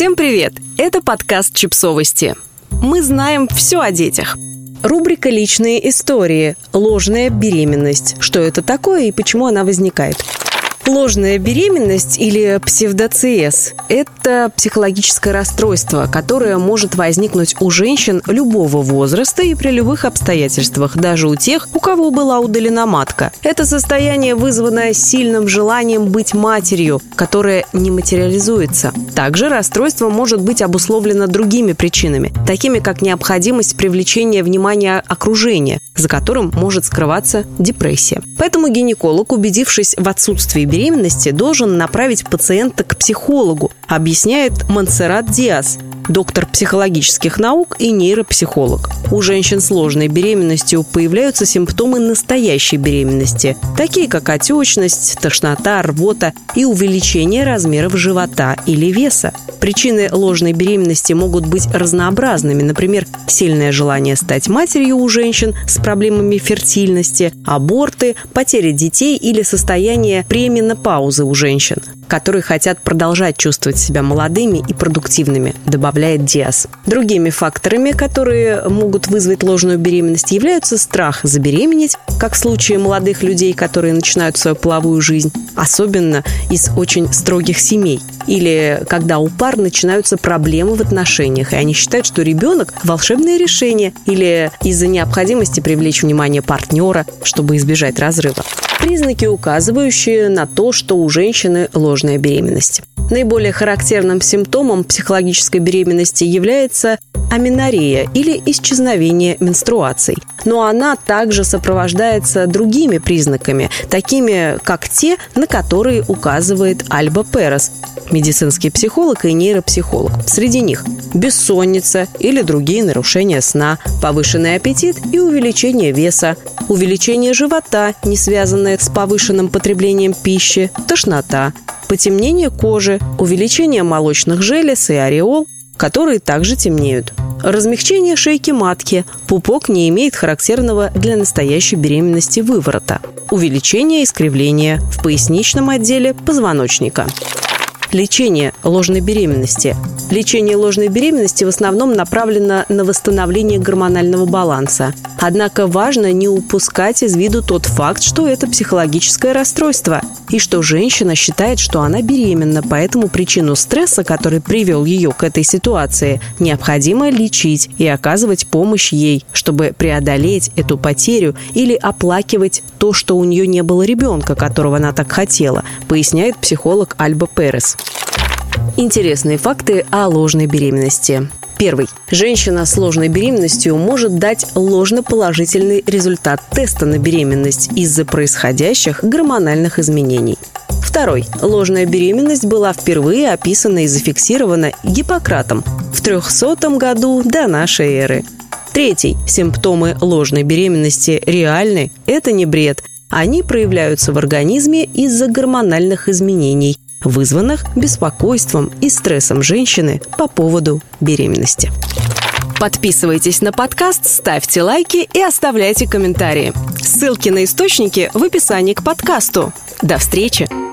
Всем привет! Это подкаст «Чипсовости». Мы знаем все о детях. Рубрика «Личные истории. Ложная беременность». Что это такое и почему она возникает? Ложная беременность или псевдоциез – это психологическое расстройство, которое может возникнуть у женщин любого возраста и при любых обстоятельствах, даже у тех, у кого была удалена матка. Это состояние вызвано сильным желанием быть матерью, которое не материализуется. Также расстройство может быть обусловлено другими причинами, такими как необходимость привлечения внимания окружения, за которым может скрываться депрессия. Поэтому гинеколог, убедившись в отсутствии беременности, должен направить пациента к психологу, объясняет Монсеррат Диас, доктор психологических наук и нейропсихолог. У женщин с сложной беременностью появляются симптомы настоящей беременности, такие как отечность, тошнота, рвота и увеличение размеров живота или веса. Причины ложной беременности могут быть разнообразными, например, сильное желание стать матерью у женщин с проблемами фертильности, аборты, потеря детей или состояние пременопаузы у женщин, которые хотят продолжать чувствовать себя молодыми и продуктивными, добавляет Диас. Другими факторами, которые могут вызвать ложную беременность, являются страх забеременеть, как в случае молодых людей, которые начинают свою половую жизнь, особенно из очень строгих семей, или когда у пар начинаются проблемы в отношениях, и они считают, что ребенок – волшебное решение, или из-за необходимости привлечь внимание партнера, чтобы избежать разрыва. Признаки, указывающие на то, что у женщины ложная беременность. Наиболее характерным симптомом психологической беременности является аменорея или исчезновение менструаций. Но она также сопровождается другими признаками, такими как те, на которые указывает Альба Перес, медицинский психолог и нейропсихолог. Среди них бессонница или другие нарушения сна, повышенный аппетит и увеличение веса, увеличение живота, не связанное с повышенным потреблением пищи, тошнота, потемнение кожи, увеличение молочных желез и ореол, которые также темнеют. Размягчение шейки матки. Пупок не имеет характерного для настоящей беременности выворота. Увеличение искривления в поясничном отделе позвоночника. Лечение ложной беременности. Лечение ложной беременности в основном направлено на восстановление гормонального баланса. Однако важно не упускать из виду тот факт, что это психологическое расстройство, и что женщина считает, что она беременна, поэтому причину стресса, который привел ее к этой ситуации, необходимо лечить и оказывать помощь ей, чтобы преодолеть эту потерю или оплакивать то, что у нее не было ребенка, которого она так хотела, поясняет психолог Альба Перес. Интересные факты о ложной беременности. Первый. Женщина с ложной беременностью может дать ложноположительный результат теста на беременность из-за происходящих гормональных изменений. Второй. Ложная беременность была впервые описана и зафиксирована Гиппократом в 300 году до нашей эры. Третий. Симптомы ложной беременности реальны. Это не бред. Они проявляются в организме из-за гормональных изменений, вызванных беспокойством и стрессом женщины по поводу беременности. Подписывайтесь на подкаст, ставьте лайки и оставляйте комментарии. Ссылки на источники в описании к подкасту. До встречи!